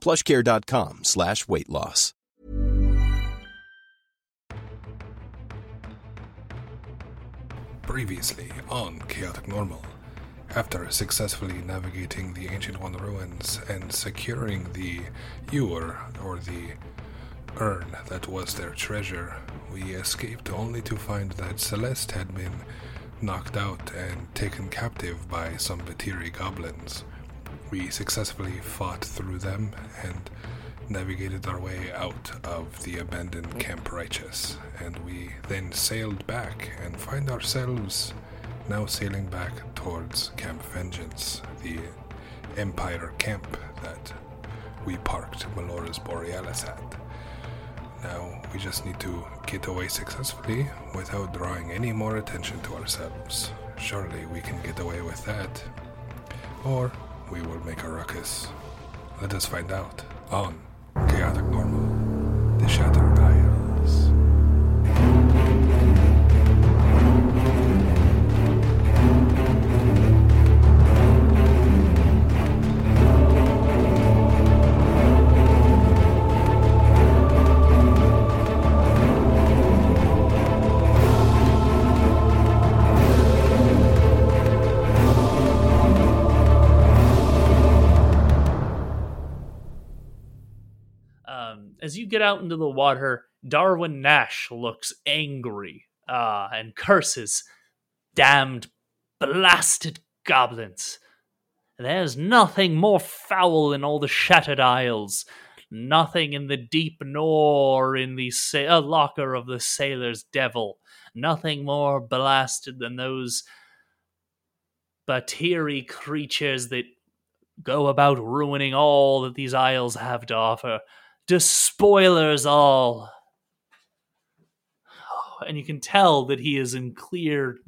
plushcare.com slash weight loss. Previously on Chaotic Normal. After successfully navigating the Ancient One ruins and securing the Ewer, or the urn that was their treasure, we escaped only to find that Celeste had been knocked out and taken captive by some Batiri goblins. We successfully fought through them and navigated our way out of the abandoned Camp Righteous, and we then sailed back and find ourselves now sailing back towards Camp Vengeance, the Empire camp that we parked Melora's Borealis at. Now we just need to get away successfully without drawing any more attention to ourselves. Surely we can get away with that. Or we will make a ruckus. Let us find out on Chaotic Normal, the Shattered Isles. Get out into the water, Darwin Nash looks angry uh, and curses, "Damned, blasted goblins! There's nothing more foul in all the Shattered Isles. Nothing in the deep nor in the sa- uh, locker of the sailor's devil. Nothing more blasted than those Batiri creatures that go about ruining all that these isles have to offer. Despoilers all. And you can tell that he is in clear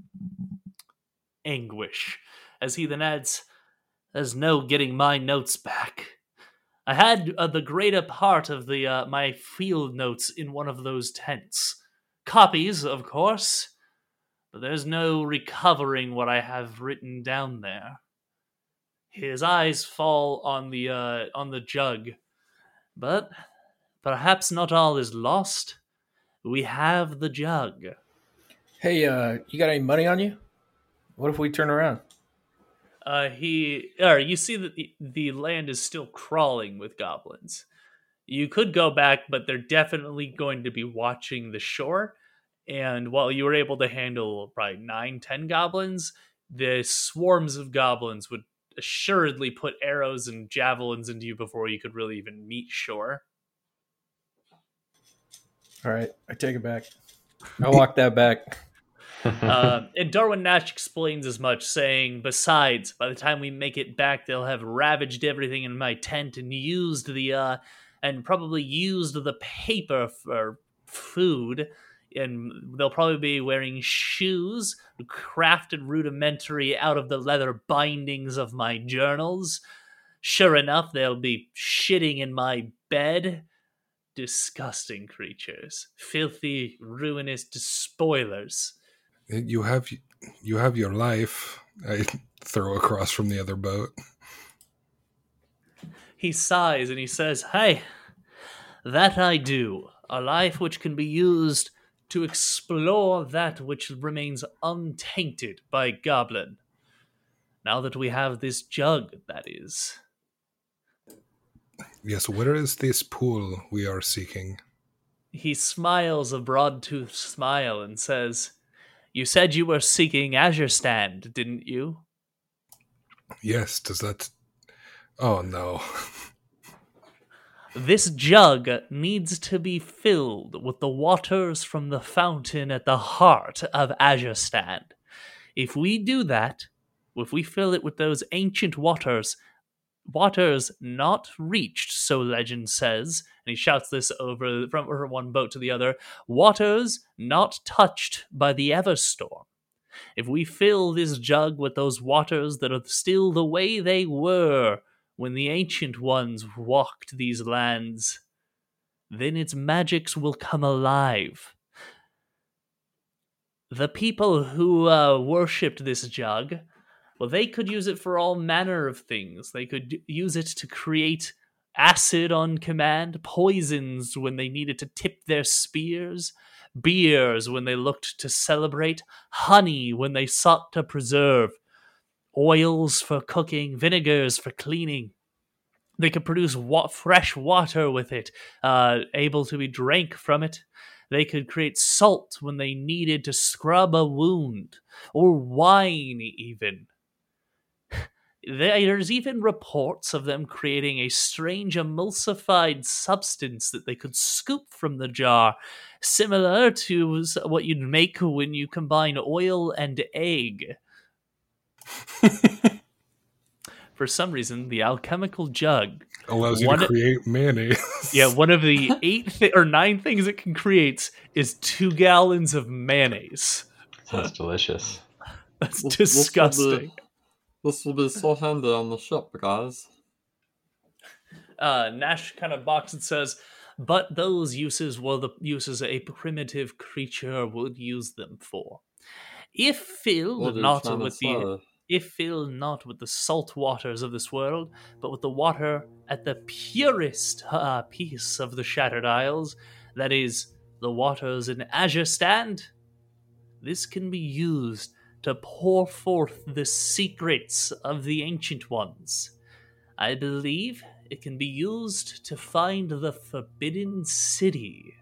anguish as he then adds, There's no getting my notes back. I had uh, the greater part of the uh, my field notes in one of those tents. Copies, of course, but there's no recovering what I have written down there. His eyes fall on the uh, on the jug, but perhaps not all is lost. We have the jug. Hey, uh, you got any money on you? What if we turn around? Uh, he, or you see that the, the land is still crawling with goblins. You could go back, but they're definitely going to be watching the shore. And while you were able to handle probably nine, ten goblins, the swarms of goblins would assuredly put arrows and javelins into you before you could really even meet shore. All right, I take it back. I walk that back. uh, and Darwin Nash explains as much, saying, Besides, by the time we make it back, they'll have ravaged everything in my tent and used the, uh, and probably used the paper for food. And they'll probably be wearing shoes crafted rudimentary out of the leather bindings of my journals. Sure enough, they'll be shitting in my bed. Disgusting creatures. Filthy, ruinous despoilers. Uh, you have you have your life. I throw across from the other boat. He sighs and he says, Hey, that I do. A life which can be used to explore that which remains untainted by goblin. Now that we have this jug, that is. Yes, where is this pool we are seeking? he smiles a broad toothed smile and says, You said you were seeking Azure Stand, didn't you? Yes, does that. Oh no. This jug needs to be filled with the waters from the fountain at the heart of Azure Stand. If we do that, if we fill it with those ancient waters, waters not reached, so legend says, and he shouts this over from one boat to the other, waters not touched by the Everstorm. If we fill this jug with those waters that are still the way they were when the ancient ones walked these lands, then its magics will come alive. The people who uh, worshipped this jug, they could use it for all manner of things. They could use it to create acid on command, poisons when they needed to tip their spears, beers when they looked to celebrate, honey when they sought to preserve, oils for cooking, vinegars for cleaning. They could produce wa- fresh water with it, uh, able to be drank from it. They could create salt when they needed to scrub a wound, or wine, even. There's even reports of them creating a strange emulsified substance that they could scoop from the jar, similar to what you'd make when you combine oil and egg. For some reason, the alchemical jug Allows you One- to create mayonnaise. Yeah, one of the eight thi- or nine things it can create is two gallons of mayonnaise. Sounds delicious. That's This- this will be- disgusting. This will be so handy on the ship, guys. Uh, Nash kind of box and says, "But those uses were the uses a primitive creature would use them for. If filled What are you not with the if filled not with the salt waters of this world, but with the water at the purest uh, piece of the Shattered Isles, that is, the waters in Azure Stand, this can be used to pour forth the secrets of the Ancient Ones. I believe it can be used to find the Forbidden City.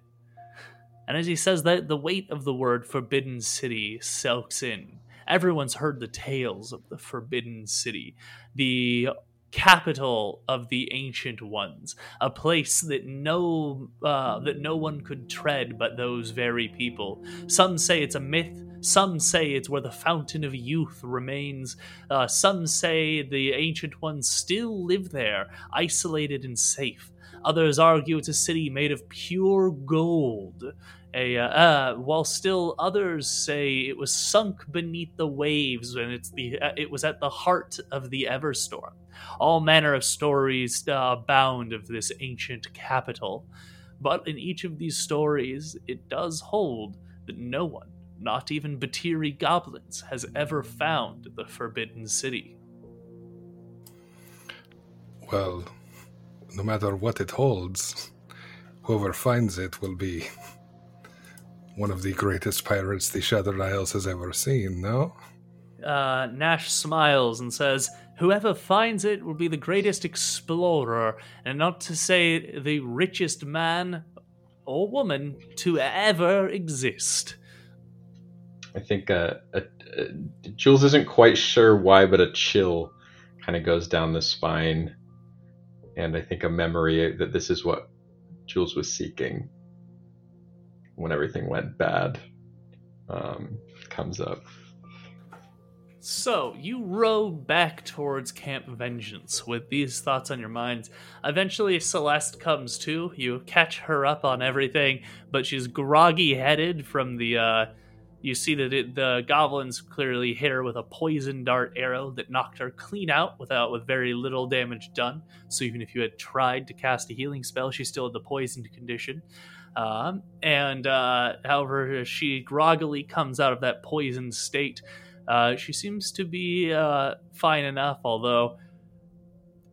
And as he says that, the weight of the word Forbidden City soaks in. Everyone's heard the tales of the Forbidden City, the capital of the ancient ones, a place that no uh, that no one could tread but those very people. Some say it's a myth. Some say it's where the fountain of youth remains. Uh, some say the ancient ones still live there, isolated and safe. Others argue it's a city made of pure gold. A, uh, uh, while still others say it was sunk beneath the waves and it's the uh, it was at the heart of the Everstorm. All manner of stories uh, abound of this ancient capital, but in each of these stories, it does hold that no one, not even Batiri goblins, has ever found the Forbidden City. well, no matter what it holds, whoever finds it will be one of the greatest pirates the Shattered Isles has ever seen, no? Uh, Nash smiles and says, Whoever finds it will be the greatest explorer, and not to say the richest man or woman to ever exist. I think uh, uh, uh, Jules isn't quite sure why, but a chill kind of goes down the spine, and I think a memory that this is what Jules was seeking when everything went bad um, comes up. So, you row back towards Camp Vengeance with these thoughts on your minds. Eventually, Celeste comes to. You catch her up on everything, but she's groggy headed from the. Uh, you see that it, the goblins clearly hit her with a poison dart arrow that knocked her clean out without with very little damage done. So even if you had tried to cast a healing spell, she still had the poisoned condition. Um, and uh, however, she groggily comes out of that poisoned state. Uh, she seems to be uh, fine enough, although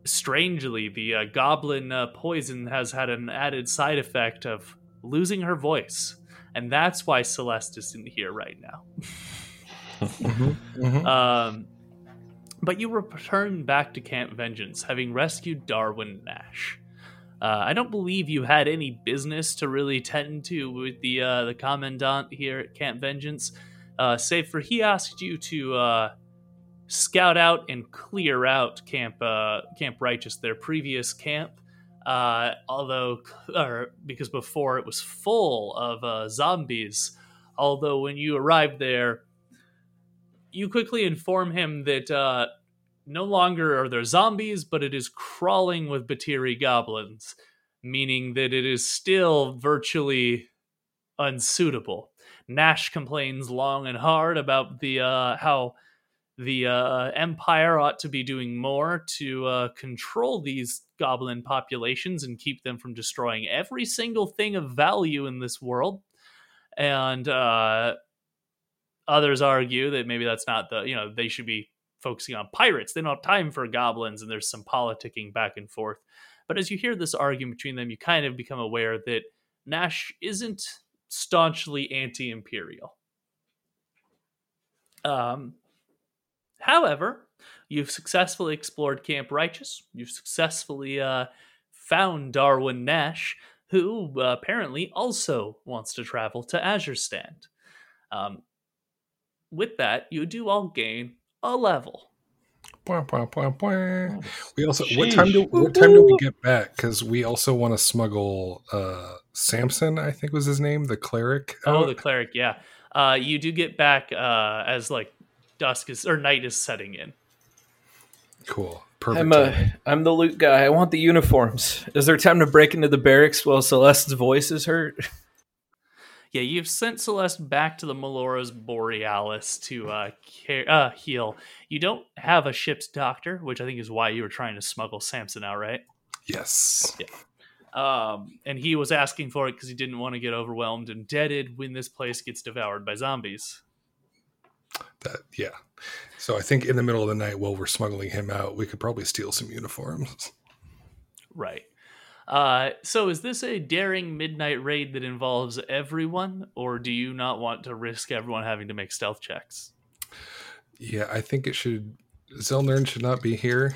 strangely, the uh, goblin uh, poison has had an added side effect of losing her voice, and that's why Celeste isn't here right now. Um, but you return back to Camp Vengeance, having rescued Darwin Nash. Uh, I don't believe you had any business to really tend to with the uh, the commandant here at Camp Vengeance, uh, save for he asked you to uh, scout out and clear out Camp uh, Camp Righteous, their previous camp. Uh, although, or because before it was full of uh, zombies. Although when you arrive there, you quickly inform him that uh, no longer are there zombies, but it is crawling with Batiri goblins, meaning that it is still virtually unsuitable. Nash complains long and hard about the uh, how the uh, Empire ought to be doing more to uh, control these goblin populations and keep them from destroying every single thing of value in this world. And uh, others argue that maybe that's not the you know they should be focusing on pirates. They don't have time for goblins, and there's some politicking back and forth. But as you hear this argument between them, you kind of become aware that Nash isn't staunchly anti-imperial. Um, however, you've successfully explored Camp Righteous. You've successfully uh, found Darwin Nash, who uh, apparently also wants to travel to Azure Stand. Um, with that, you do all gain a level. Bwah, bwah, bwah. We also what time do what time do we get back? Because we also want to smuggle uh Samson, I think was his name, the cleric. Oh, out. the cleric, yeah. Uh, you do get back uh, as like dusk is or night is setting in. Cool, perfect. I'm timing. I'm the loot guy. I want the uniforms. Is there time to break into the barracks while Celeste's voice is hurt? Yeah, you've sent Celeste back to the Melora's Borealis to uh, care, uh, heal. You don't have a ship's doctor, which I think is why you were trying to smuggle Samson out, right? yes. Yeah. Um, and he was asking for it because he didn't want to get overwhelmed and deaded when this place gets devoured by zombies. That yeah. So I think in the middle of the night while we're smuggling him out, we could probably steal some uniforms. Right. Uh, so is this a daring midnight raid that involves everyone, or do you not want to risk everyone having to make stealth checks? Yeah, I think it should. Zelnern should not be here.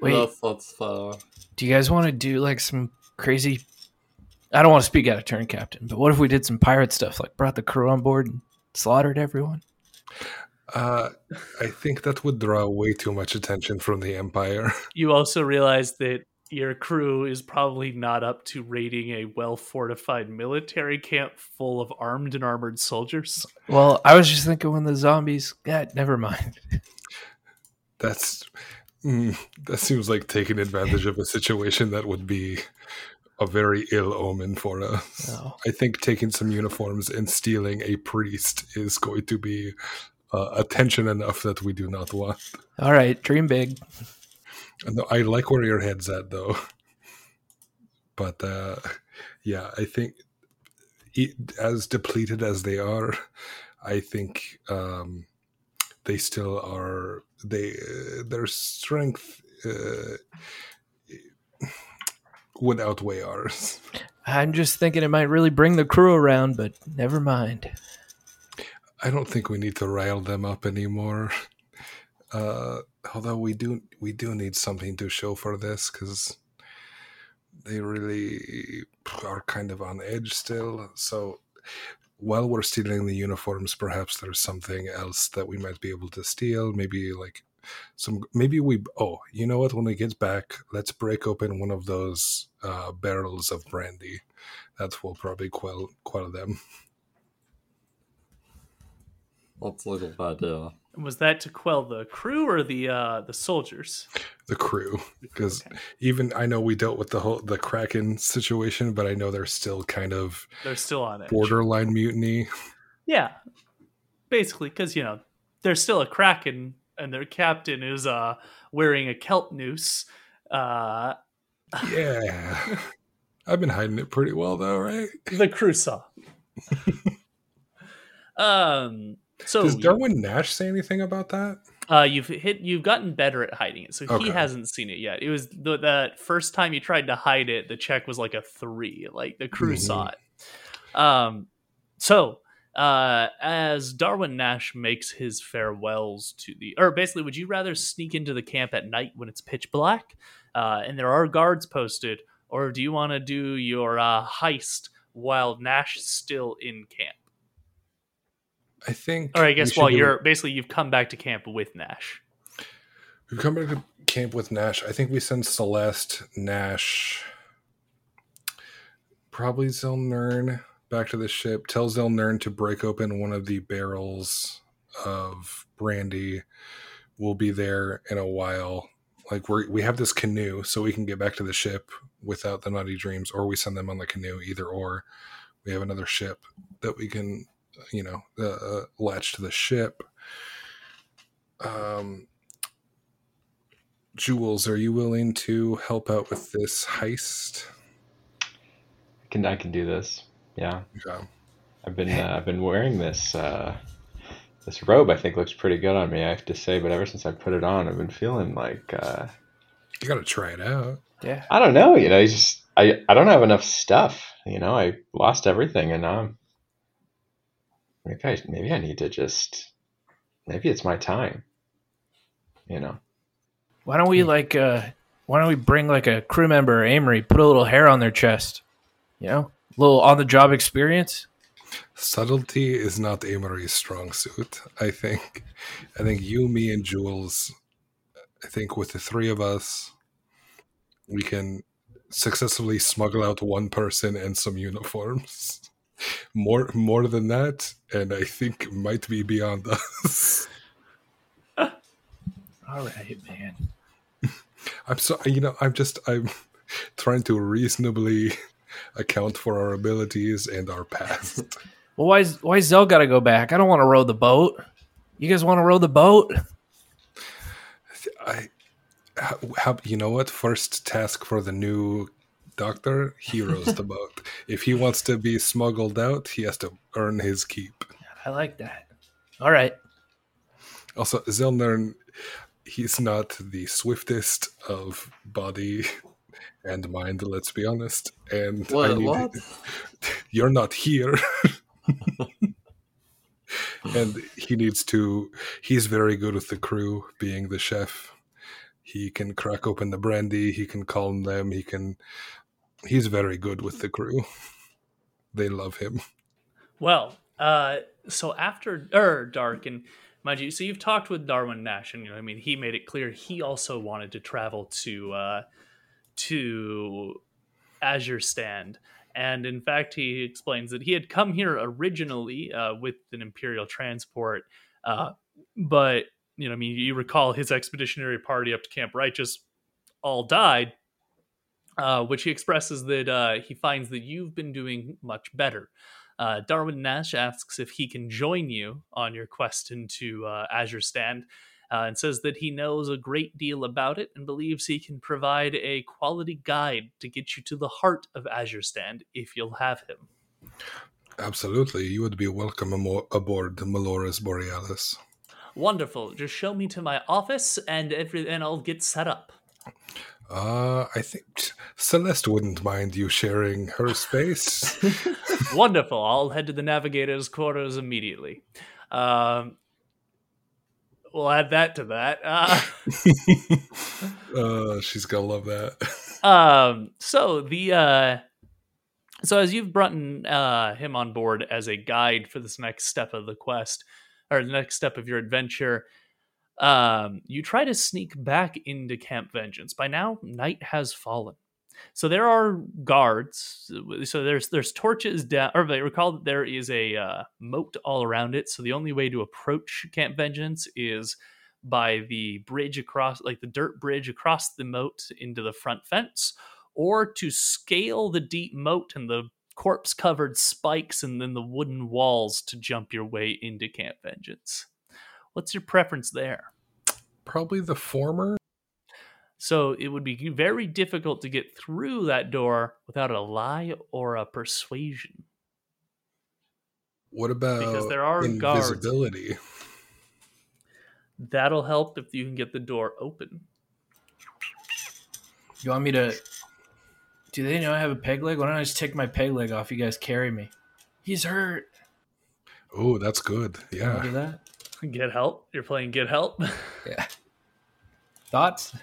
Wait, Yes, that's uh, do you guys want to do like some crazy? I don't want to speak out of turn, Captain, but what if we did some pirate stuff, like brought the crew on board and slaughtered everyone? Uh, I think that would draw way too much attention from the Empire. You also realize that your crew is probably not up to raiding a well fortified military camp full of armed and armored soldiers. Well, I was just thinking when the zombies. Yeah, never mind. That's mm, that seems like taking advantage of a situation that would be a very ill omen for us. No. I think taking some uniforms and stealing a priest is going to be uh, attention enough that we do not want. All right, dream big. No, I like where your head's at though. But uh, yeah, I think as depleted as they are, I think um, they still are. They uh, their strength uh, would outweigh ours. I'm just thinking it might really bring the crew around, but never mind. I don't think we need to rile them up anymore. Uh, although we do, we do need something to show for this because they really are kind of on edge still. So while we're stealing the uniforms, perhaps there's something else that we might be able to steal. Maybe like some, maybe we. Oh, you know what? When we get back, let's break open one of those uh, barrels of brandy. That will probably quell quell them. that's a little idea. Was that to quell the crew or the uh, the soldiers? the crew because Okay. even I know we dealt with the whole the Kraken situation, but I know they're still kind of They're still on it. borderline mutiny. Yeah, basically, because you know there's still a kraken, and their captain is uh wearing a kelp noose. Uh, Yeah, I've been hiding it pretty well though, right? the crew saw. um. So Does Darwin Nash say anything about that? Uh, you've hit. You've gotten better at hiding it, so he hasn't seen it yet. It was the that first time you tried to hide it. The check was like a three. Like the crew Mhm. saw it. Um, so uh, as Darwin Nash makes his farewells to the, or basically, would you rather sneak into the camp at night when it's pitch black, uh, and there are guards posted, or do you want to do your uh, heist while Nash is still in camp? I think. Or I guess while you're basically you've come back to camp with Nash. We've come back to camp with Nash. I think we send Celeste, Nash, probably Zelnern back to the ship. Tell Zelnern to break open one of the barrels of brandy. We'll be there in a while. Like we we have this canoe, so we can get back to the ship without the naughty dreams, or we send them on the canoe. Either or, we have another ship that we can, you know, uh, latch to the ship. Um, Jules, are you willing to help out with this heist? I can I can do this. Yeah, Okay. I've been uh, I've been wearing this uh, this robe. I think looks pretty good on me. I have to say, but ever since I put it on, I've been feeling like uh, You got to try it out. Yeah. I don't know. You know, you just I I don't have enough stuff. You know, I lost everything, and now I'm maybe I maybe I need to just maybe it's my time. You know. Why don't we like uh why don't we bring like a crew member, Amory, put a little hair on their chest? You know? Little on the job experience? Subtlety is not Amory's strong suit. I think. I think you, me, and Jules. I think with the three of us, we can successfully smuggle out one person and some uniforms. More, more than that, and I think might be beyond us. All right, man. I'm so you know I'm just I'm trying to reasonably account for our abilities and our past. Well, why's why Zell got to go back? I don't want to row the boat. You guys want to row the boat? I how, how you know what? First task for the new doctor, he rows the boat. If he wants to be smuggled out, he has to earn his keep. I like that. All right. Also, Zelnern, he's not the swiftest of body and mind. Let's be honest. And I What? need- what? you're not here. and he needs to he's very good with the crew being the chef he can crack open the brandy he can calm them he can he's very good with the crew they love him Well, uh, so after er dark and mind you, so you've talked with Darwin Nash, and you know, I mean, he made it clear he also wanted to travel to uh, to Azure Stand, and in fact, he explains that he had come here originally uh, with an Imperial transport, uh, but you know, I mean, you recall his expeditionary party up to Camp Righteous all died. Uh, which he expresses that uh, he finds that you've been doing much better. Uh, Darwin Nash asks if he can join you on your quest into uh, Azure Stand uh, and says that he knows a great deal about it and believes he can provide a quality guide to get you to the heart of Azure Stand if you'll have him. absolutely you would be welcome aboard Melora's Borealis Wonderful. Just show me to my office and every and I'll get set up. uh i think celeste wouldn't mind you sharing her space Wonderful. I'll head to the navigator's quarters immediately. Um, we'll add that to that. Uh, uh she's gonna love that. um so the uh so as you've brought in, uh him on board as a guide for this next step of the quest or the next step of your adventure um you try to sneak back into camp vengeance. By now night has fallen so there are guards so there's there's torches down or recall that there is a uh, moat all around it. So the only way to approach camp vengeance is by the bridge across like the dirt bridge across the moat into the front fence or to scale the deep moat and the corpse covered spikes and then the wooden walls to jump your way into camp vengeance. What's your preference there? Probably the former so it would be very difficult to get through that door without a lie or a persuasion what about Because there are guards. that'll help if you can get the door open You want me to Do they know I have a peg leg? Why don't I just take my peg leg off? You guys carry me. He's hurt. oh that's good You wanna yeah do that? get help you're playing get help Yeah. Thoughts?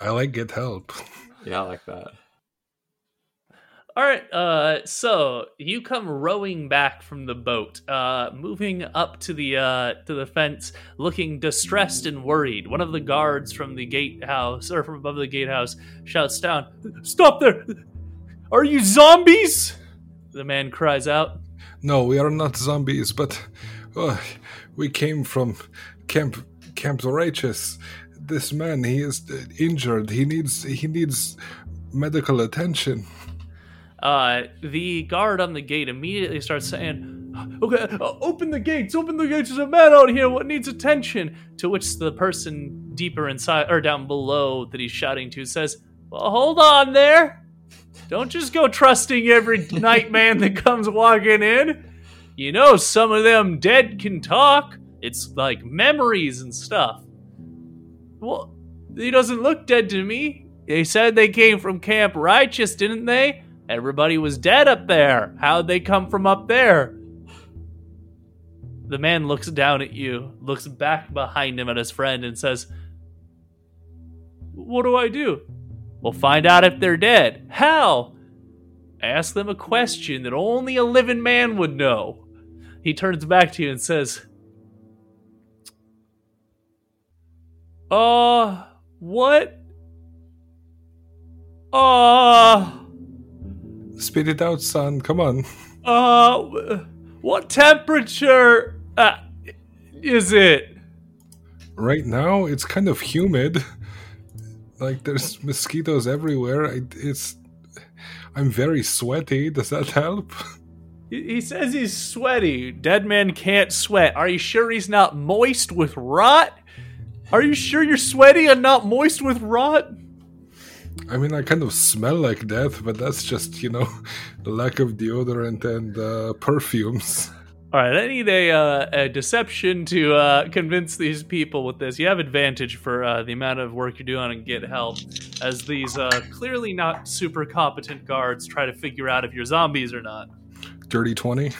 I like get help Yeah, I like that. All right, uh, so you come rowing back from the boat, uh, moving up to the uh, to the fence, looking distressed and worried. One of the guards from the gatehouse, or from above the gatehouse, shouts down, "Stop there! Are you zombies?" The man cries out. No, we are not zombies, but uh, we came from Camp Camp Righteous. This man, he is injured. He needs he needs medical attention. Uh, the guard on the gate immediately starts saying, "Okay, uh, open the gates! Open the gates! There's a man out here. What needs attention?" To which the person deeper inside or down below that he's shouting to says, "Well, hold on there. Don't just go trusting every night man that comes walking in. You know, some of them dead can talk. It's like memories and stuff. Well, he doesn't look dead to me. They said they came from Camp Righteous, didn't they? Everybody was dead up there. How'd they come from up there? The man looks down at you, looks back behind him at his friend, and says, What do I do? Well, find out if they're dead. How? Ask them a question that only a living man would know. He turns back to you and says, Uh, what? Uh, Spit it out, son. Come on. uh, what temperature uh, is it? Right now, it's kind of humid. Like there's mosquitoes everywhere. I, it's. I'm very sweaty. Does that help? He he says he's sweaty. Dead men can't sweat. Are you sure he's not moist with rot? Are you sure you're sweaty and not moist with rot? I mean, I kind of smell like death, but that's just you know, the lack of deodorant and uh, perfumes. All right, I need a, uh, a deception to uh, convince these people with this. You have advantage for uh, the amount of work you're doing and get help, as these uh, clearly not super competent guards try to figure out if you're zombies or not. Dirty twenty.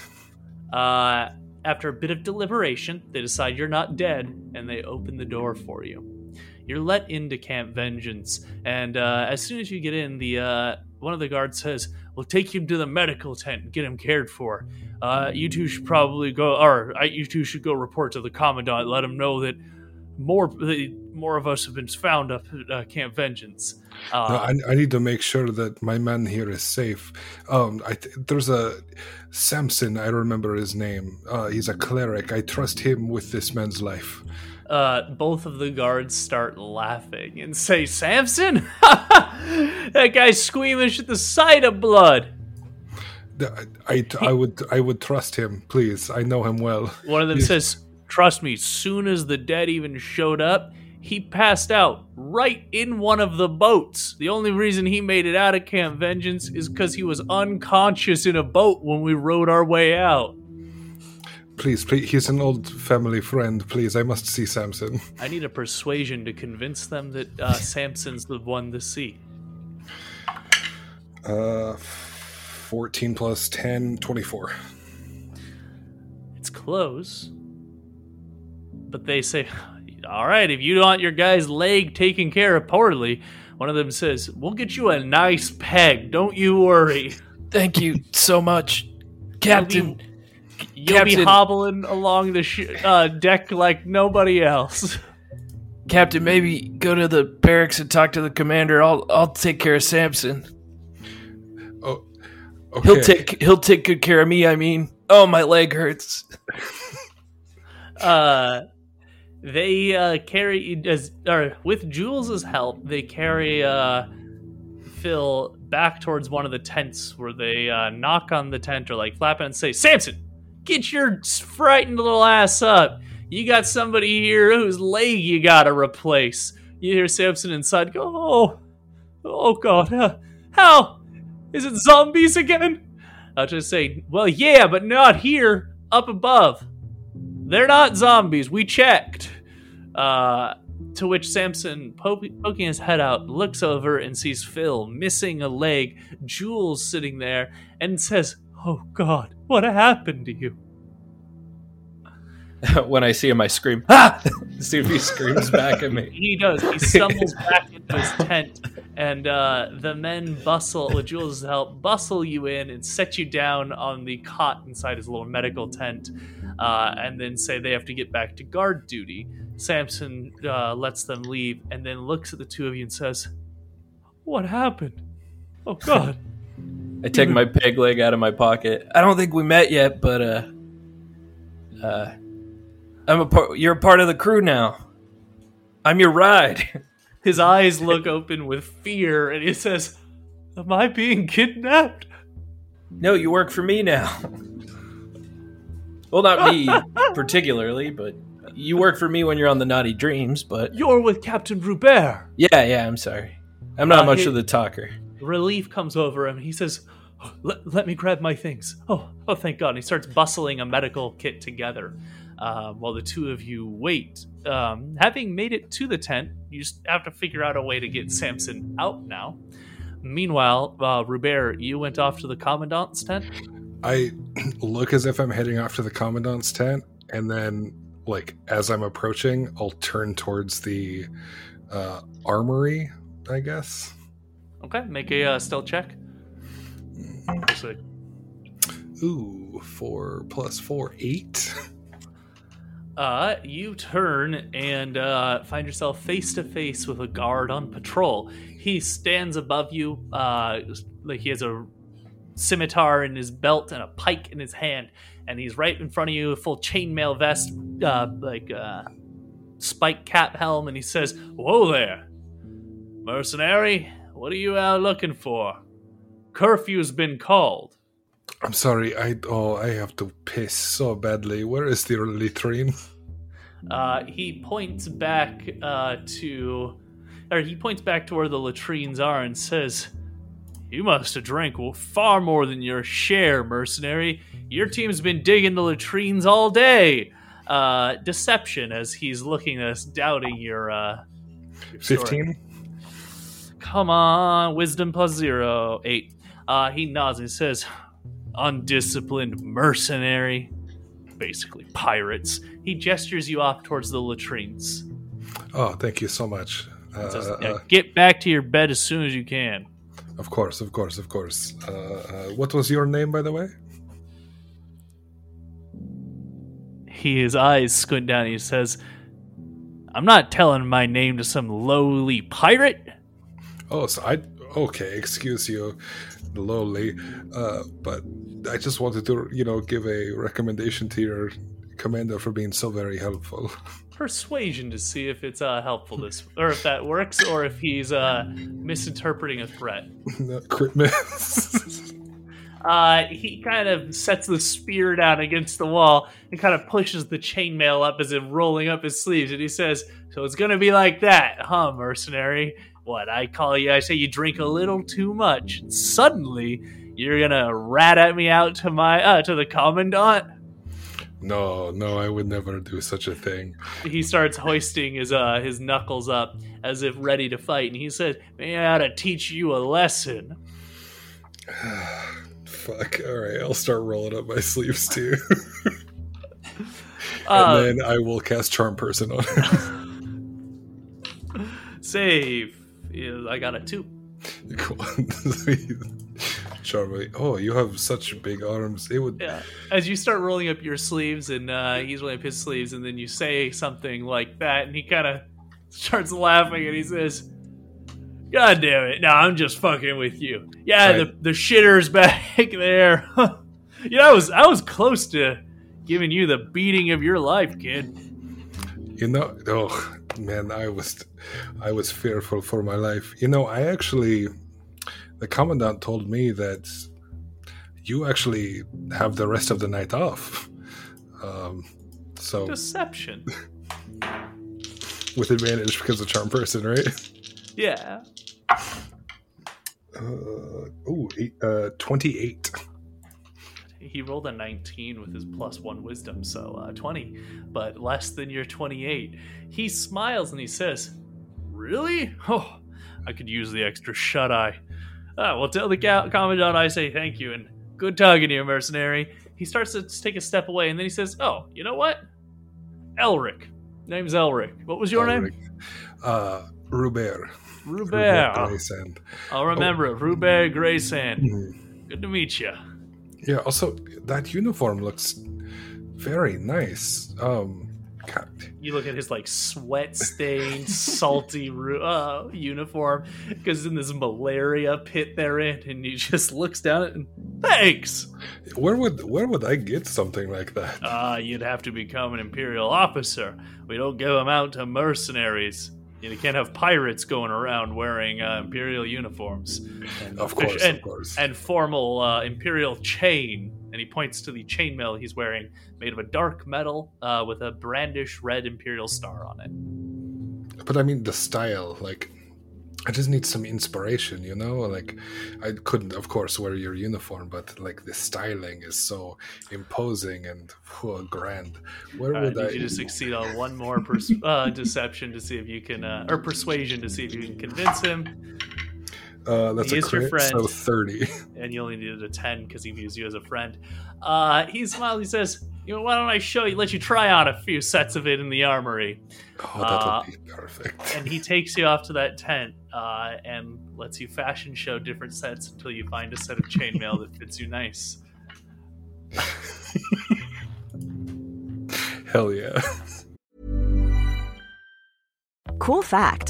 Uh, after a bit of deliberation, they decide you're not dead, and they open the door for you. You're let into Camp Vengeance, and uh, as soon as you get in, the uh, one of the guards says, "We'll take him to the medical tent and get him cared for. Uh, you two should probably go, or uh, you two should go report to the commandant. Let him know that more the, more of us have been found up at uh, Camp Vengeance." Uh, No, I, I need to make sure that my man here is safe. Um, I th- there's a Samson. I remember his name. Uh, he's a cleric. I trust him with this man's life. uh, both of the guards start laughing and say, Samson? that guy's squeamish at the sight of blood. I, I, I would I would trust him. Please, I know him well. One of them He's- says, Trust me, soon as the dead even showed up, he passed out right in one of the boats. The only reason he made it out of Camp Vengeance is because he was unconscious in a boat when we rowed our way out. Please, please. He's an old family friend. Please, I must see Samson. I need a persuasion to convince them that uh, Samson's the one to see. Uh, 14 plus 10, 24. It's close. But they say, all right, if you want your guy's leg taken care of poorly, one of them says, we'll get you a nice peg. Don't you worry. Thank you so much, Captain. You'll be Captain- hobbling along the sh- uh, deck like nobody else. Captain, maybe go to the barracks and talk to the commander. I'll I'll take care of Samson. Oh, okay. He'll take he'll take good care of me. I mean, oh my leg hurts. uh, they uh, carry as or with Jules's help, they carry uh, Phil back towards one of the tents where they uh, knock on the tent or like flap it and say, "Samson, get your frightened little ass up. You got somebody here whose leg you gotta replace." You hear Samson inside go, "Oh, oh God, uh, how is it zombies again?" I'll just say, "Well, yeah, but not here, up above." They're not zombies. We checked. Uh, to which Samson, poking his head out, looks over and sees Phil missing a leg, Jules sitting there, and says, Oh God, what happened to you? when I see him, I scream, "Ah!" see if he screams back at me. He does. He stumbles back into his tent, and uh, the men bustle, with Jules' help, bustle you in and set you down on the cot inside his little medical tent, uh, and then say they have to get back to guard duty. Samson uh, lets them leave, and then looks at the two of you and says, "What happened? Oh God!" I take my peg leg out of my pocket. I don't think we met yet, but uh, uh, I'm a part. You're a part of the crew now. I'm your ride. His eyes look open with fear, and he says, "Am I being kidnapped?" No, you work for me now. Well, not me particularly, but you work for me when you're on the Naughty Dreams. But You're with Captain Rubert. yeah, yeah, I'm sorry. I'm not Uh, much he- of the talker. Relief comes over him. He says, "Oh, let, let me grab my things. Oh, oh, thank God. And he starts bustling a medical kit together uh, while the two of you wait. Um, having made it to the tent, you just have to figure out a way to get Samson out now. Meanwhile, uh, Rubert, you went off to the commandant's tent. I look as if I'm heading off to the commandant's tent, and then, like, as I'm approaching, I'll turn towards the uh, armory, I guess. Okay, make a uh, stealth check. Ooh, four plus four, eight. Uh, you turn and uh, find yourself face to face with a guard on patrol. He stands above you, uh, like he has a scimitar in his belt and a pike in his hand, and he's right in front of you, a full chainmail vest, uh, like uh, spike cap helm, and he says, "Whoa there, mercenary! What are you out looking for? Curfew's been called." I'm sorry, I oh I have to piss so badly. Where is the latrine? Uh, he points back uh, to, or he points back to where the latrines are and says, "You must have drank far more than your share, mercenary. Your team's been digging the latrines all day." Uh, deception, as he's looking at us, doubting your, uh. Fifteen. Come on, wisdom plus zero, eight. Uh, he nods and says, undisciplined mercenary. Basically, pirates. He gestures you off towards the latrines. Oh, thank you so much. Uh, Says, uh, get back to your bed as soon as you can. of course, of course, of course. Uh, uh, what was your name, by the way? He, his eyes squint down and he says, I'm not telling my name to some lowly pirate. Oh, so I okay. Excuse you, lowly, uh, but I just wanted to, you know, give a recommendation to your commander for being so very helpful. Persuasion to see if it's uh, helpful this, or if that works, or if he's uh, misinterpreting a threat. Crit miss. Uh, he kind of sets the spear down against the wall and kind of pushes the chainmail up as if rolling up his sleeves, and he says, "So it's gonna be like that, huh, mercenary? What I call you? I say you drink a little too much. And suddenly, you're gonna rat at me out to my uh, to the commandant." no, no, I would never do such a thing. He starts hoisting his uh his knuckles up as if ready to fight, and he says, "May I ought to teach you a lesson." Fuck. All right, I'll start rolling up my sleeves too, Uh, and then I will cast Charm Person on him. save. I got a two. cool. Charm. me. Oh, you have such big arms. It would. Yeah. As you start rolling up your sleeves, and uh, he's rolling up his sleeves, and then you say something like that, and he kind of starts laughing, and he says, "God damn it! No, I'm just fucking with you. Yeah, the the shitter's back there. you know, I was I was close to giving you the beating of your life, kid. You know, oh man, I was, I was fearful for my life. You know, I actually, the commandant told me that you actually have the rest of the night off. Um, so Deception. with advantage because of charm person, right? Yeah. Uh, oh, eight, uh, twenty-eight. He rolled a 19 with his plus one wisdom, so uh, 20, but less than your 28. He smiles and he says, Really? Oh, I could use the extra shut eye. Ah, well, tell the ca- Commandant I say thank you and good talking to you, mercenary. He starts to take a step away and then he says, Oh, you know what? Elric. Name's Elric. What was your name? Uh, Rubert. Rubert. Graysand. I'll remember it. Rubert Graysand. Mhm. Good to meet you. Yeah. Also, that uniform looks very nice. Um, God, You look at his like sweat stained, salty uh, uniform because in this malaria pit they're in, and he just looks down at it and thanks. where would where would I get something like that? Ah, you'd have to become an imperial officer. We don't give them out to mercenaries. You can't have pirates going around wearing uh, imperial uniforms. And Of course, and, of course. and formal uh, imperial chain. And he points to the chainmail he's wearing, made of a dark metal uh, with a brandish red imperial star on it. But I mean the style, like I just need some inspiration, you know? Like I couldn't of course wear your uniform, but like the styling is so imposing and whew, grand. Where I would need I you to succeed on one more pers- uh, deception to see if you can, uh, or persuasion to see if you can convince him. Uh that's He a is your friend, so 30. and you only needed a 10 because he views you as a friend. Uh, he smiles, he says, you know, why don't I show you, let you try on a few sets of it in the armory? Oh, that Uh, would be perfect. And he takes you off to that tent uh, and lets you fashion show different sets until you find a set of chainmail that fits you nice. Hell yeah. Cool fact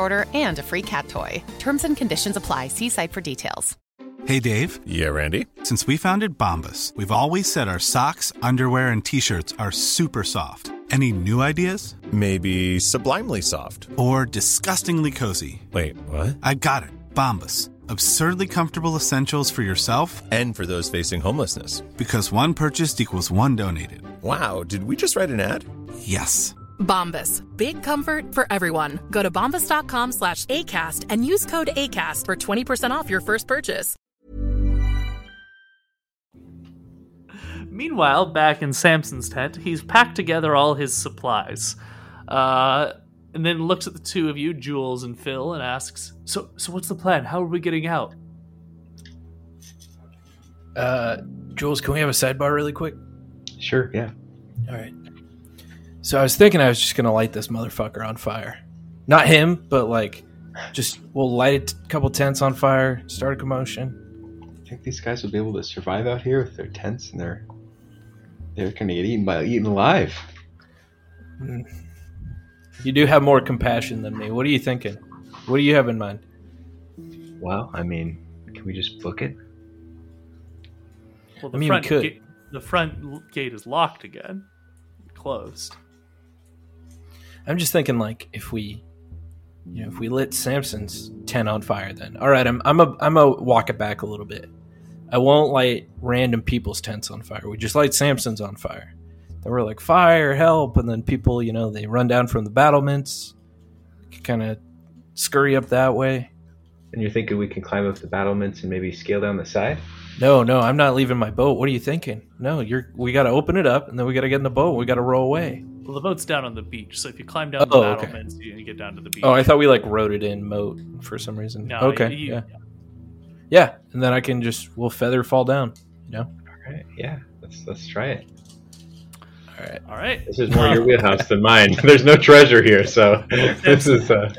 and a free cat toy. Terms and conditions apply. See site for details. Hey, Dave. Yeah, Randy. Since we founded Bombas, we've always said our socks, underwear, and t shirts are super soft. Any new ideas? Maybe sublimely soft. Or disgustingly cozy? Wait, what? I got it. Bombas. Absurdly comfortable essentials for yourself And for those facing homelessness. because one purchased equals one donated. Wow, did we just write an ad? Yes. Bombas. Big comfort for everyone. Go to bombas.com slash ACAST and use code ACAST for 20% off your first purchase. Meanwhile, back in Samson's tent, he's packed together all his supplies. Uh, and then looks at the two of you, Jules and Phil, and asks, So, so what's the plan? How are we getting out? Uh, Jules, can we have a sidebar really quick? Sure, yeah. All right. So I was thinking I was just gonna light this motherfucker on fire. Not him, but like, just we'll light a couple tents on fire, start a commotion. I think these guys will be able to survive out here with their tents and their. They're gonna get eaten by eaten alive. Mm. You do have more compassion than me. What are you thinking? What do you have in mind? Well, I mean, can we just book it? Well, I mean, we could. Ga- the front gate is locked again, closed. I'm just thinking like if we, you know, if we lit Samson's tent on fire, then all right. I'm I'm a I'm a walk it back a little bit. I won't light random people's tents on fire. We just light Samson's on fire. Then we're like fire, help, and then people, you know, they run down from the battlements, kind of scurry up that way. And you're thinking we can climb up the battlements and maybe scale down the side? No, no, I'm not leaving my boat. What are you thinking? No, you're. We got to open it up, and then we got to get in the boat. We got to row away. Well, the boat's down on the beach, so if you climb down Oh, the okay. battlements, you, you get down to the beach. Oh, I thought we like wrote it in moat for some reason. No, okay, you- yeah, yeah, and then I can just we'll feather fall down. You know. All right, yeah, let's let's try it. All right. All right. This is more your wheelhouse than mine. There's no treasure here, so this is. Uh,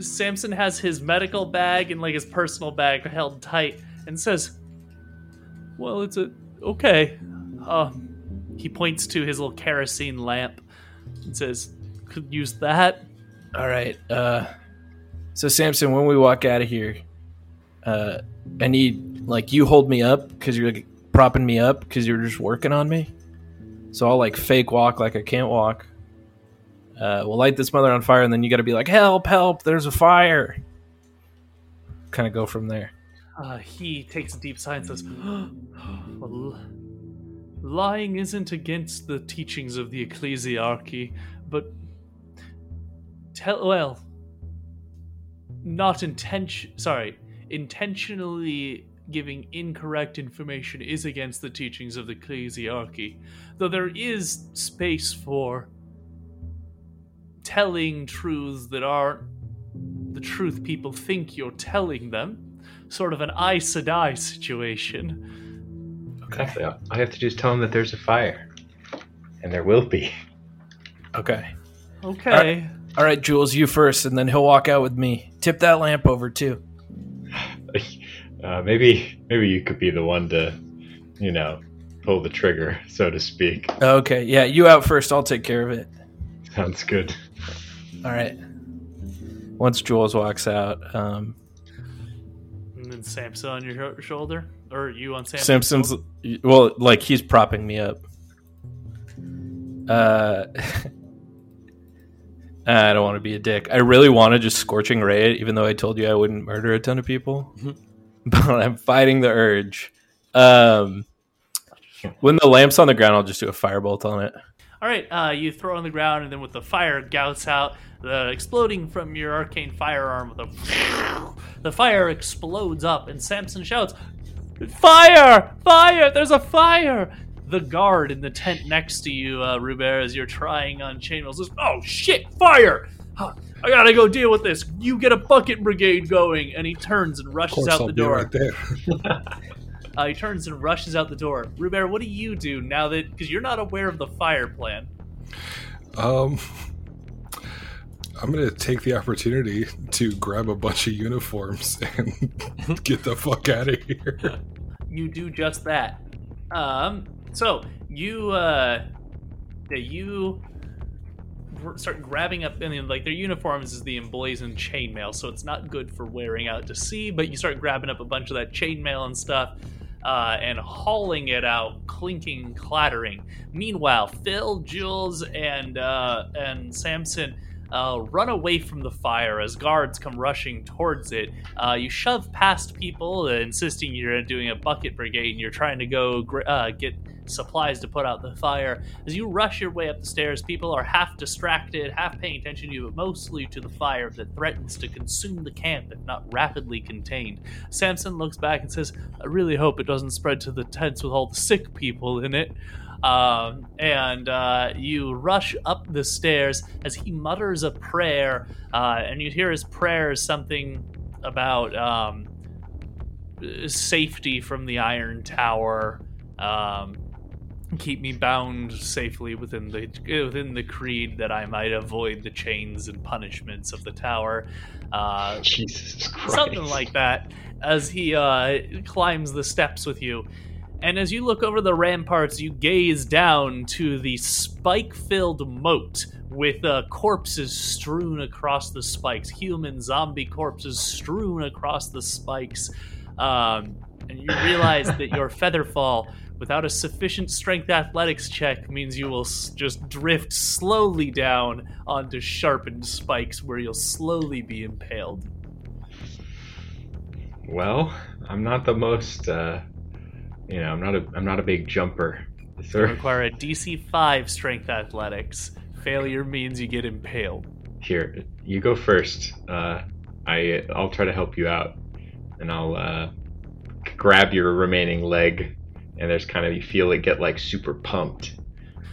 Samson has his medical bag and like his personal bag held tight and says, "Well, it's a okay." Uh, he points to his little kerosene lamp and says, "Could use that." All right. Uh, so Samson, when we walk out of here, uh, I need like you hold me up because you're like, propping me up because you're just working on me. So I'll like fake walk like I can't walk. Uh, we'll light this mother on fire, and then you got to be like, "Help! Help! There's a fire!" Kind of go from there. Uh, he takes a deep sigh and says, well, Lying isn't against the teachings of the ecclesiarchy, but tell well, not intention. Sorry, intentionally giving incorrect information is against the teachings of the ecclesiarchy. Though there is space for telling truths that aren't the truth people think you're telling them. Sort of an Aes Sedai situation. Okay. So all I have to do is tell him that there's a fire, and there will be. Okay. Okay. All right, All right, Jules, you first, and then he'll walk out with me. Tip that lamp over too. Uh, maybe, maybe you could be the one to, you know, pull the trigger, so to speak. Okay, yeah, you out first. I'll take care of it. Sounds good. All right. Once Jules walks out, um, And Samson on your shoulder? Or you on Samson's Simpson's shoulder? well, like he's propping me up. Uh, I don't want to be a dick. I really want to just scorching ray it, even though I told you I wouldn't murder a ton of people. but I'm fighting the urge. Um, when the lamp's on the ground, I'll just do a firebolt on it. All right, uh, you throw on the ground, and then with the fire gouts out, the exploding from your arcane firearm, with a the fire explodes up, and Samson shouts, "Fire! Fire! There's a fire!" The guard in the tent next to you, uh, Rubert, as you're trying on chainmail, says, "Oh shit! Fire! Huh, I gotta go deal with this. You get a bucket brigade going." And he turns and rushes out the be door. right there. Uh, he turns and rushes out the door. Rubert, what do you do now that because you're not aware of the fire plan? Um, I'm gonna take the opportunity to grab a bunch of uniforms and get the fuck out of here. you do just that. Um, so you, uh, yeah, you start grabbing up, and like their uniforms is the emblazoned chainmail, so it's not good for wearing out to sea. But you start grabbing up a bunch of that chainmail and stuff. Uh, and hauling it out, clinking, clattering. Meanwhile, Phil, Jules, and uh, and Samson uh, run away from the fire as guards come rushing towards it. Uh, you shove past people, uh, insisting you're doing a bucket brigade and you're trying to go gr- uh, get supplies to put out the fire. As you rush your way up the stairs, people are half distracted, half paying attention to you, but mostly to the fire that threatens to consume the camp if not rapidly contained. Samson looks back and says, I really hope it doesn't spread to the tents with all the sick people in it. Um, and uh, you rush up the stairs as he mutters a prayer, uh, and you hear his prayer is something about um, safety from the Iron Tower. Um, keep me bound safely within the within the creed that I might avoid the chains and punishments of the tower. Uh, Jesus Christ. something like that. As he uh, climbs the steps with you, and as you look over the ramparts, you gaze down to the spike-filled moat with uh, corpses strewn across the spikes, human zombie corpses strewn across the spikes. Um, and you realize that your featherfall, without a sufficient strength athletics check, means you will s- just drift slowly down onto sharpened spikes where you'll slowly be impaled. Well, I'm not the most. Uh, you know, I'm not a. I'm not a big jumper. Is You require a DC 5 strength athletics. Failure means you get impaled. Here, you go first. Uh, I I'll try to help you out, and I'll uh, grab your remaining leg, and there's kind of you feel it get like super pumped.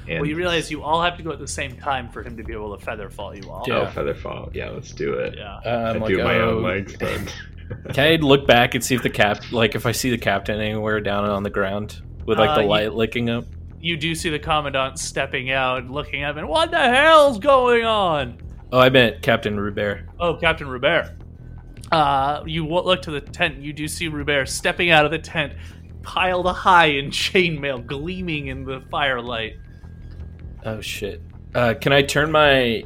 And well, you realize you all have to go at the same time for him to be able to feather fall you all. oh, feather fall. Yeah, let's do it. Yeah. Uh, I'm I like, do my oh. own legs, but Can I look back and see if the cap, like if I see the captain anywhere down on the ground with like Uh, the you- light licking up? You do see the commandant stepping out and looking up and what the hell's going on? Oh, I meant Captain Rubert. Oh, Captain Rubert. Uh, you look to the tent. You do see Rubert stepping out of the tent, piled high in chainmail, gleaming in the firelight. Oh shit! Uh, can I turn my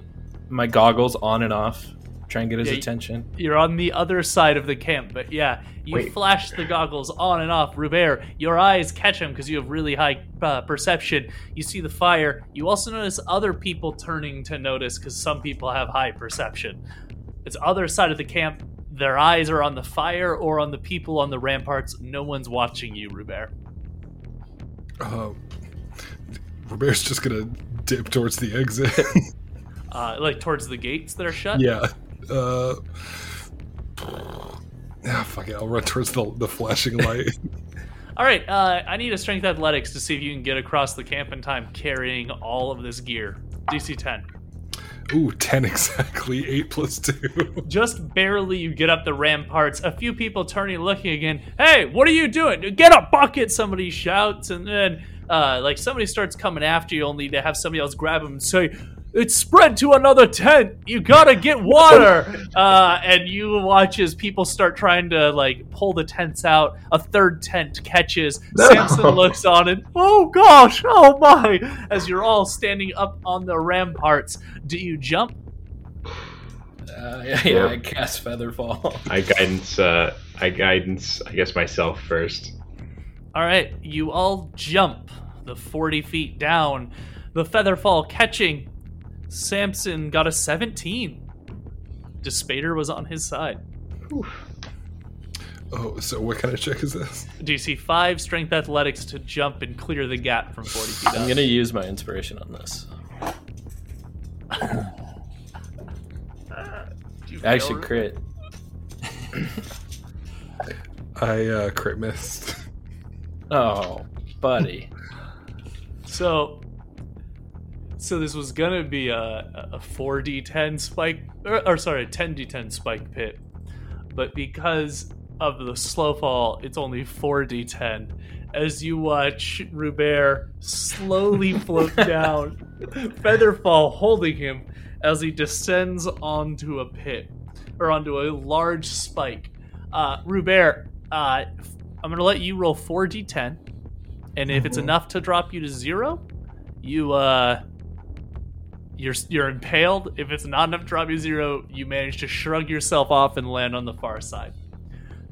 my goggles on and off? Try and get his Yeah, attention. You're on the other side of the camp, but yeah, you Wait. flash the goggles on and off. Rubert, your eyes catch him because you have really high uh, perception. You see the fire. You also notice other people turning to notice because some people have high perception. It's other side of the camp. Their eyes are on the fire or on the people on the ramparts. No one's watching you, Rubert. Uh, Robert's just gonna dip towards the exit. Uh, like towards the gates that are shut. yeah. Uh, ah, fuck it. I'll run towards the, the flashing light. All right. Uh, I need a strength athletics to see if you can get across the camp in time carrying all of this gear. DC 10. Ooh, 10 exactly. 8 plus 2. Just barely you get up the ramparts. A few people turning, looking again. Hey, what are you doing? Get a bucket! Somebody shouts, and then uh, like somebody starts coming after you, only to have somebody else grab them and say, "It's spread to another tent. You gotta get water." uh, and you watch as people start trying to like pull the tents out. A third tent catches. No. Samson looks on and, oh gosh, oh my! As you're all standing up on the ramparts, do you jump? Uh, yeah, yeah, I cast Featherfall. I guidance. Uh, I guidance. I guess myself first. All right, you all jump the 40 feet down. The feather fall catching. Samson got a 17. Despater was on his side. Oh, so what kind of check is this? DC 5 strength athletics to jump and clear the gap from 40 feet I'm gonna use my inspiration on this. Do you Actually, crit. I uh, crit missed. Oh, buddy. So, so this was gonna be a a 4d10 spike, or, or sorry, a 10d10 spike pit, but because of the slow fall, it's only 4d10. As you watch Rubert slowly float down, Featherfall holding him as he descends onto a pit or onto a large spike. Uh, Rubert, uh, I'm gonna let you roll 4d10, and if it's Mhm. enough to drop you to zero, you uh, you're you're impaled. If it's not enough to drop you zero, you manage to shrug yourself off and land on the far side.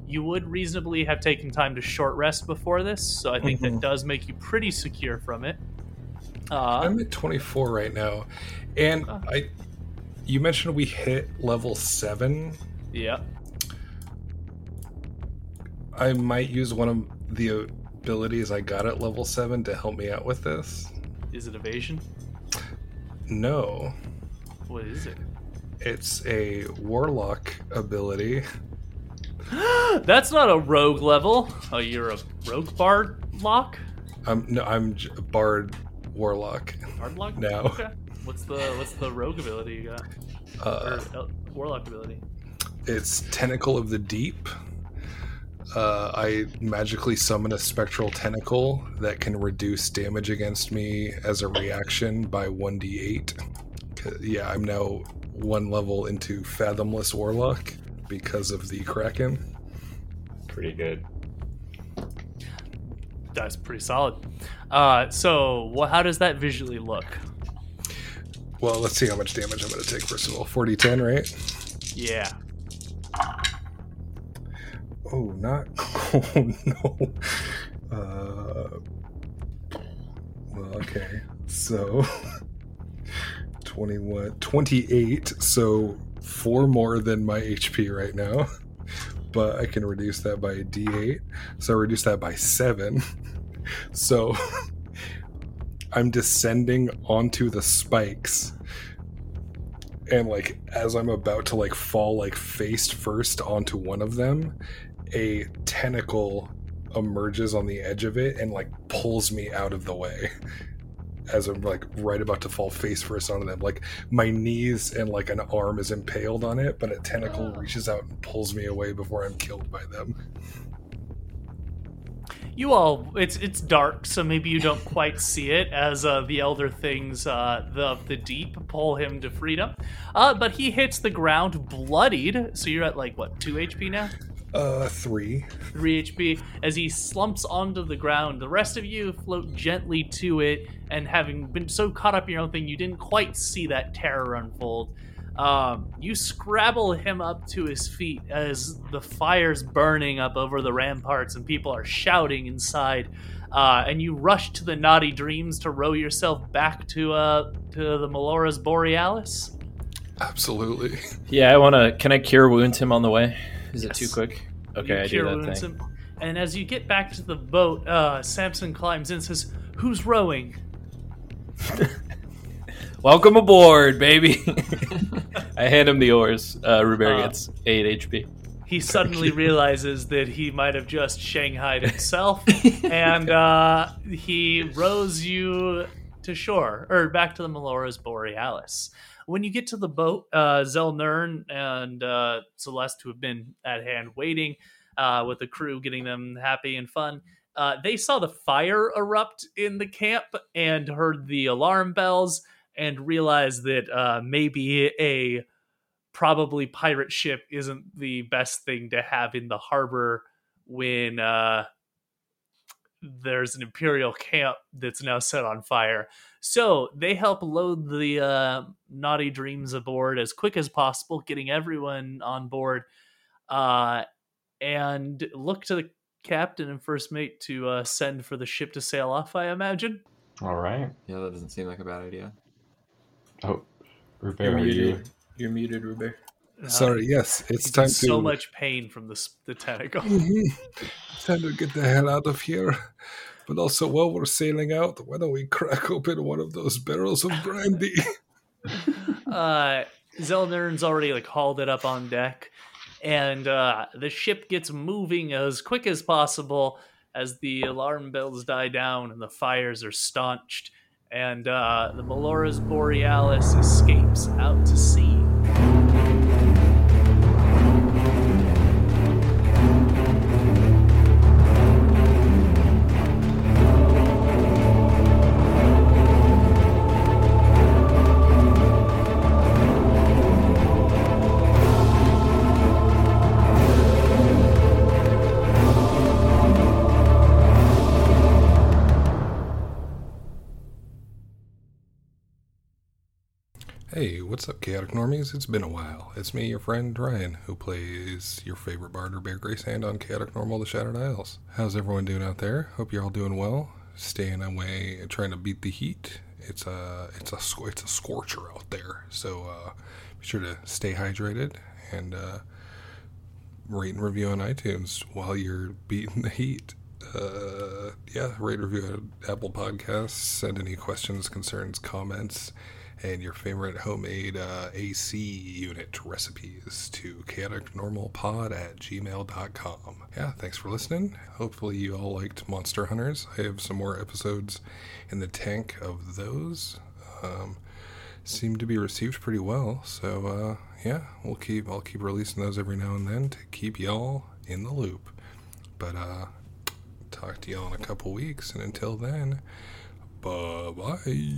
You would reasonably have taken time to short rest before this, so I think that Mhm. does make you pretty secure from it. Uh, I'm at 24 right now. And I you mentioned we hit level 7. yeah. I might use one of the abilities I got at level 7 to help me out with this. Is it evasion? No. What is it? It's a warlock ability. That's not a rogue level. Oh, you're a rogue bard lock? I'm no, I'm j- a bard warlock. Bard lock? No. Okay. What's the what's the rogue ability you got? Uh, or uh, warlock ability? It's Tentacle of the Deep. Uh, I magically summon a spectral tentacle that can reduce damage against me as a reaction by 1d8. Yeah, I'm now one level into Fathomless Warlock because of the Kraken. Pretty good. That's pretty solid. Uh, so what? How does that visually look? Well, let's see how much damage I'm going to take first of all. 40 10, right? Yeah. Oh, not. Oh, no. Uh, well, okay. So, 21, 28. So, four more than my HP right now. But I can reduce that by a d8. So, I reduce that by seven. So, I'm descending onto the spikes. And, like, as I'm about to, like, fall, like, face first onto one of them, a tentacle emerges on the edge of it and like pulls me out of the way as I'm like right about to fall face first onto them. Like my knees and like an arm is impaled on it, but a tentacle reaches out and pulls me away before I'm killed by them. you all it's it's dark so maybe you don't quite see it as uh, the elder things uh, the the deep pull him to freedom uh, but he hits the ground bloodied so you're at like what 2 hp now Uh, three. 3 hp as he slumps onto the ground the rest of you float gently to it and having been so caught up in your own thing you didn't quite see that terror unfold um, you scrabble him up to his feet as the fire's burning up over the ramparts and people are shouting inside. Uh, and you rush to the naughty dreams to row yourself back to uh, to the Melora's Borealis. Absolutely. Yeah, I want to. Can I cure wounds him on the way? Is it too quick? Okay, You I do that thing. And as you get back to the boat, uh, Samson climbs in and says, Who's rowing? Welcome aboard, baby. I hand him the oars. Uh, Rubert Uh, gets eight HP. he suddenly realizes that he might have just shanghaied himself and uh, he rows you to shore or back to the melora's borealis when you get to the boat uh, zelnern and uh, celeste who have been at hand waiting uh, with the crew getting them happy and fun uh, they saw the fire erupt in the camp and heard the alarm bells and realized that uh, maybe a probably pirate ship isn't the best thing to have in the harbor when uh, there's an imperial camp that's now set on fire. So they help load the uh, naughty dreams aboard as quick as possible, getting everyone on board, uh, and look to the captain and first mate to uh, send for the ship to sail off. I imagine. All right. Yeah, that doesn't seem like a bad idea. Oh, You're Rubert, you? muted. You're muted, Rubert. Sorry, yes, it's He's time to. so much pain from the the tentacle. Mhm. time to get the hell out of here. But also, while we're sailing out, why don't we crack open one of those barrels of brandy? uh Zelnern's already like hauled it up on deck and uh the ship gets moving as quick as possible as the alarm bells die down and the fires are staunched and uh the Melora's Borealis escapes out to sea. Música Chaotic Normies? It's been a while. It's me, your friend Ryan, who plays your favorite barter, Bear Grace, and on Chaotic Normal, The Shattered Isles. How's everyone doing out there? Hope you're all doing well. Staying away, trying to beat the heat. It's a it's a it's a scorcher out there. So uh, be sure to stay hydrated and uh, rate and review on iTunes while you're beating the heat. Uh, yeah, rate and review at Apple Podcasts. Send any questions, concerns, comments, and your favorite homemade uh, AC unit recipes to chaoticnormalpod at gmail.com. Yeah, thanks for listening. Hopefully, you all liked Monster Hunters. I have some more episodes in the tank of those. Um, seem to be received pretty well. So uh, yeah, we'll keep I'll keep releasing those every now and then to keep y'all in the loop. But uh, talk to y'all in a couple weeks, and until then, bye bye.